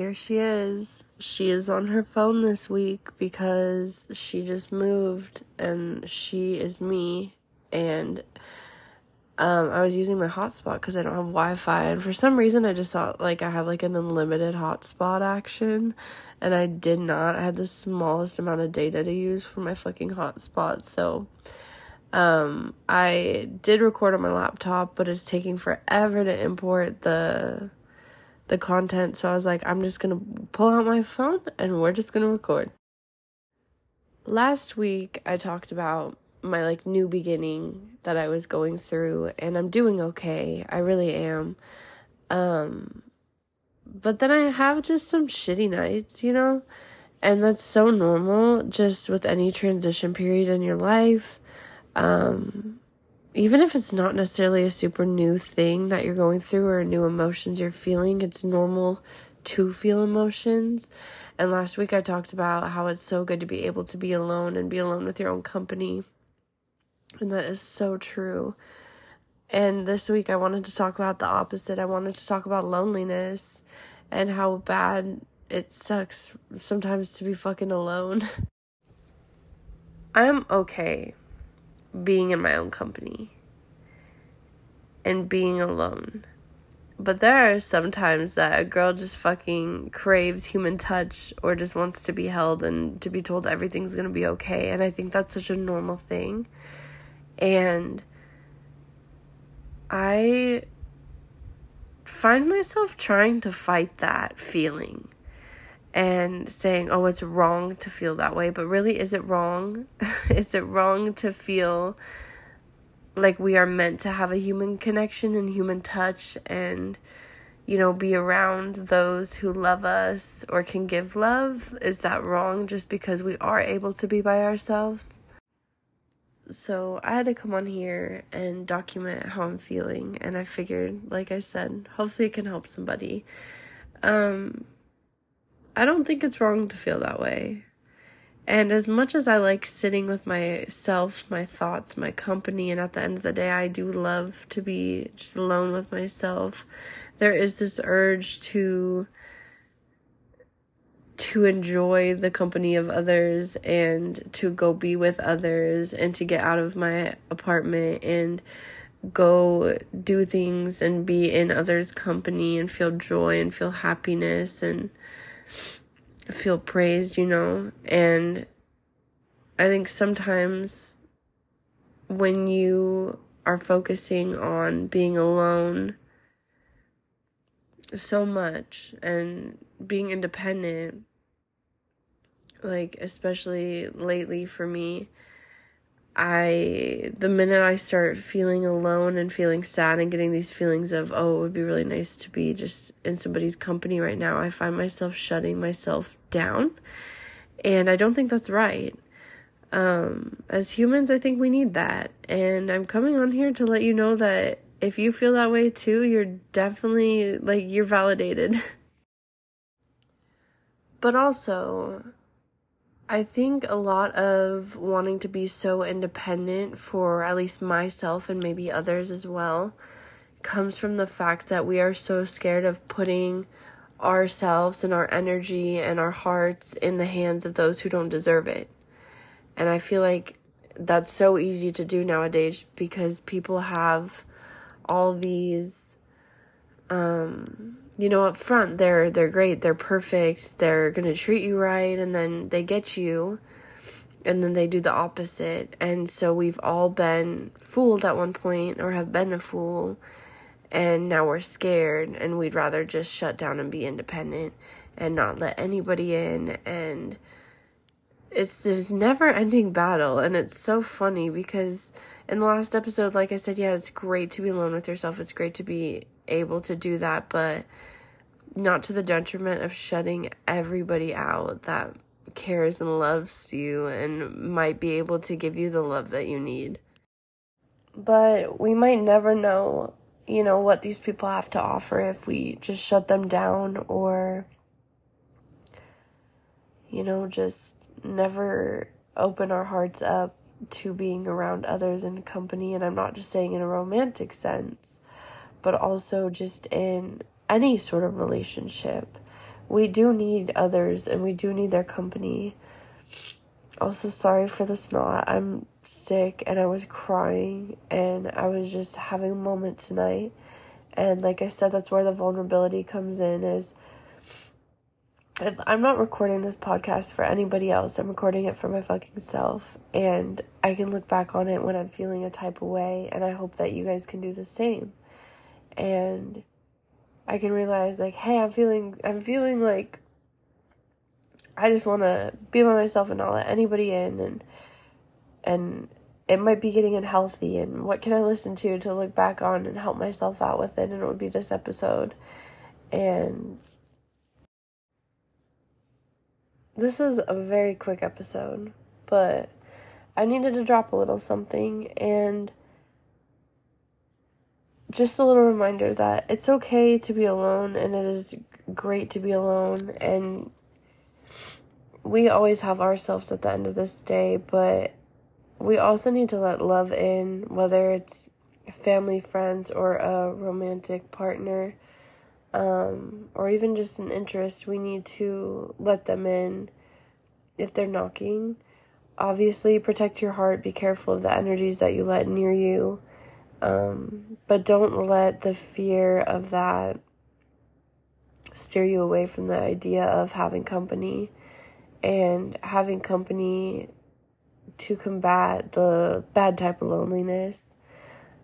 here she is. She is on her phone this week because she just moved and she is me. And um, I was using my hotspot because I don't have Wi Fi. And for some reason, I just thought like I had like an unlimited hotspot action. And I did not. I had the smallest amount of data to use for my fucking hotspot. So um, I did record on my laptop, but it's taking forever to import the the content. So I was like, I'm just gonna pull out my phone and we're just gonna record. Last week I talked about my like new beginning that I was going through and I'm doing okay. I really am. Um but then I have just some shitty nights, you know? And that's so normal just with any transition period in your life. Um even if it's not necessarily a super new thing that you're going through or new emotions you're feeling, it's normal to feel emotions. And last week I talked about how it's so good to be able to be alone and be alone with your own company. And that is so true. And this week I wanted to talk about the opposite. I wanted to talk about loneliness and how bad it sucks sometimes to be fucking alone. I'm okay being in my own company and being alone. But there are some times that a girl just fucking craves human touch or just wants to be held and to be told everything's gonna be okay. And I think that's such a normal thing. And I find myself trying to fight that feeling and saying, oh, it's wrong to feel that way. But really, is it wrong? is it wrong to feel like we are meant to have a human connection and human touch and, you know, be around those who love us or can give love? Is that wrong just because we are able to be by ourselves? So I had to come on here and document how I'm feeling, and I figured, like I said, hopefully it can help somebody. Um, I don't think it's wrong to feel that way. And as much as I like sitting with myself, my thoughts, my company, and at the end of the day, I do love to be just alone with myself, there is this urge to to enjoy the company of others and to go be with others and to get out of my apartment and go do things and be in others' company and feel joy and feel happiness and feel praised, you know? And I think sometimes when you are focusing on being alone so much and being independent, like, especially lately for me, I the minute I start feeling alone and feeling sad and getting these feelings of oh it would be really nice to be just in somebody's company right now I find myself shutting myself down. And I don't think that's right. Um as humans I think we need that. And I'm coming on here to let you know that if you feel that way too you're definitely like you're validated. But also I think a lot of wanting to be so independent for at least myself and maybe others as well comes from the fact that we are so scared of putting ourselves and our energy and our hearts in the hands of those who don't deserve it. And I feel like that's so easy to do nowadays because people have all these um you know up front they're they're great they're perfect they're to treat you right and then they get you and then they do the opposite. And so we've all been fooled at one point or have been a fool and now we're scared and we'd rather just shut down and be independent and not let anybody in and it's this never ending battle and it's so funny because in the last episode like i said yeah it's great to be alone with yourself it's great to be able to do that but not to the detriment of shutting everybody out that cares and loves you and might be able to give you the love that you need. But we might never know, you know, what these people have to offer if we just shut them down or, you know, just never open our hearts up to being around others in company. And I'm not just saying in a romantic sense, but also just in any sort of relationship we do need others and we do need their company. Also, sorry for the snot. I'm sick and I was crying and I was just having a moment tonight. And like I said, that's where the vulnerability comes in is I'm not recording this podcast for anybody else. I'm recording it for my fucking self. And I can look back on it when I'm feeling a type of way. And I hope that you guys can do the same. And I can realize, like, hey, I'm feeling, I'm feeling like I just want to be by myself and not let anybody in. And, and it might be getting unhealthy. And what can I listen to to look back on and help myself out with it? And it would be this episode. And this was a very quick episode, but I needed to drop a little something and just a little reminder that it's okay to be alone and it is great to be alone and we always have ourselves at the end of this day, but we also need to let love in, whether it's family, friends, or a romantic partner um, or even just an interest, we need to let them in if they're knocking. Obviously, protect your heart, be careful of the energies that you let near you. Um, but don't let the fear of that steer you away from the idea of having company and having company to combat the bad type of loneliness.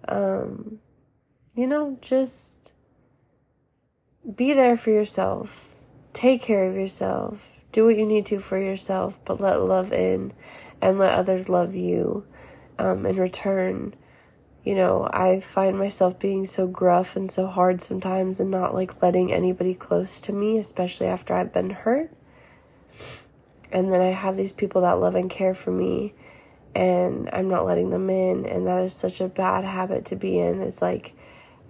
Um, you know, just be there for yourself. Take care of yourself. Do what you need to for yourself, but let love in and let others love you um, in return. You know, I find myself being so gruff and so hard sometimes and not like letting anybody close to me, especially after I've been hurt. And then I have these people that love and care for me and I'm not letting them in. And that is such a bad habit to be in. It's like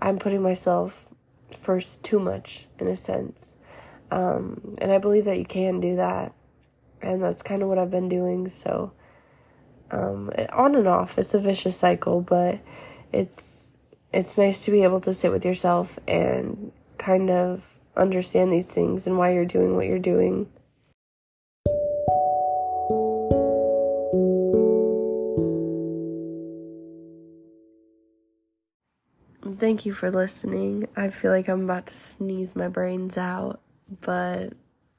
I'm putting myself first too much in a sense. Um, and I believe that you can do that. And that's kind of what I've been doing. So, um, on and off, it's a vicious cycle, but it's, it's nice to be able to sit with yourself and kind of understand these things and why you're doing what you're doing. Thank you for listening. I feel like I'm about to sneeze my brains out, but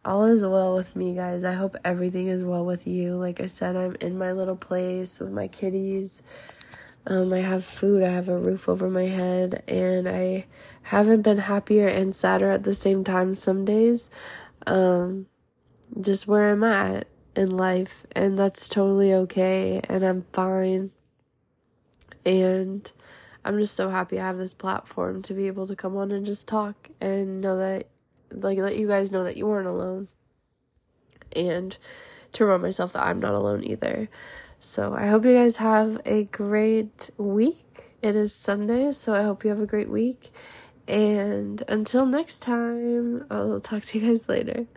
all is well with me, guys. I hope everything is well with you. Like I said, I'm in my little place with my kitties. Um, I have food, I have a roof over my head, and I haven't been happier and sadder at the same time some days. Um, just where I'm at in life, and that's totally okay, and I'm fine. And I'm just so happy I have this platform to be able to come on and just talk and know that, like, let you guys know that you weren't alone. And to remind myself that I'm not alone either. So I hope you guys have a great week. It is Sunday, so I hope you have a great week. And until next time, I'll talk to you guys later.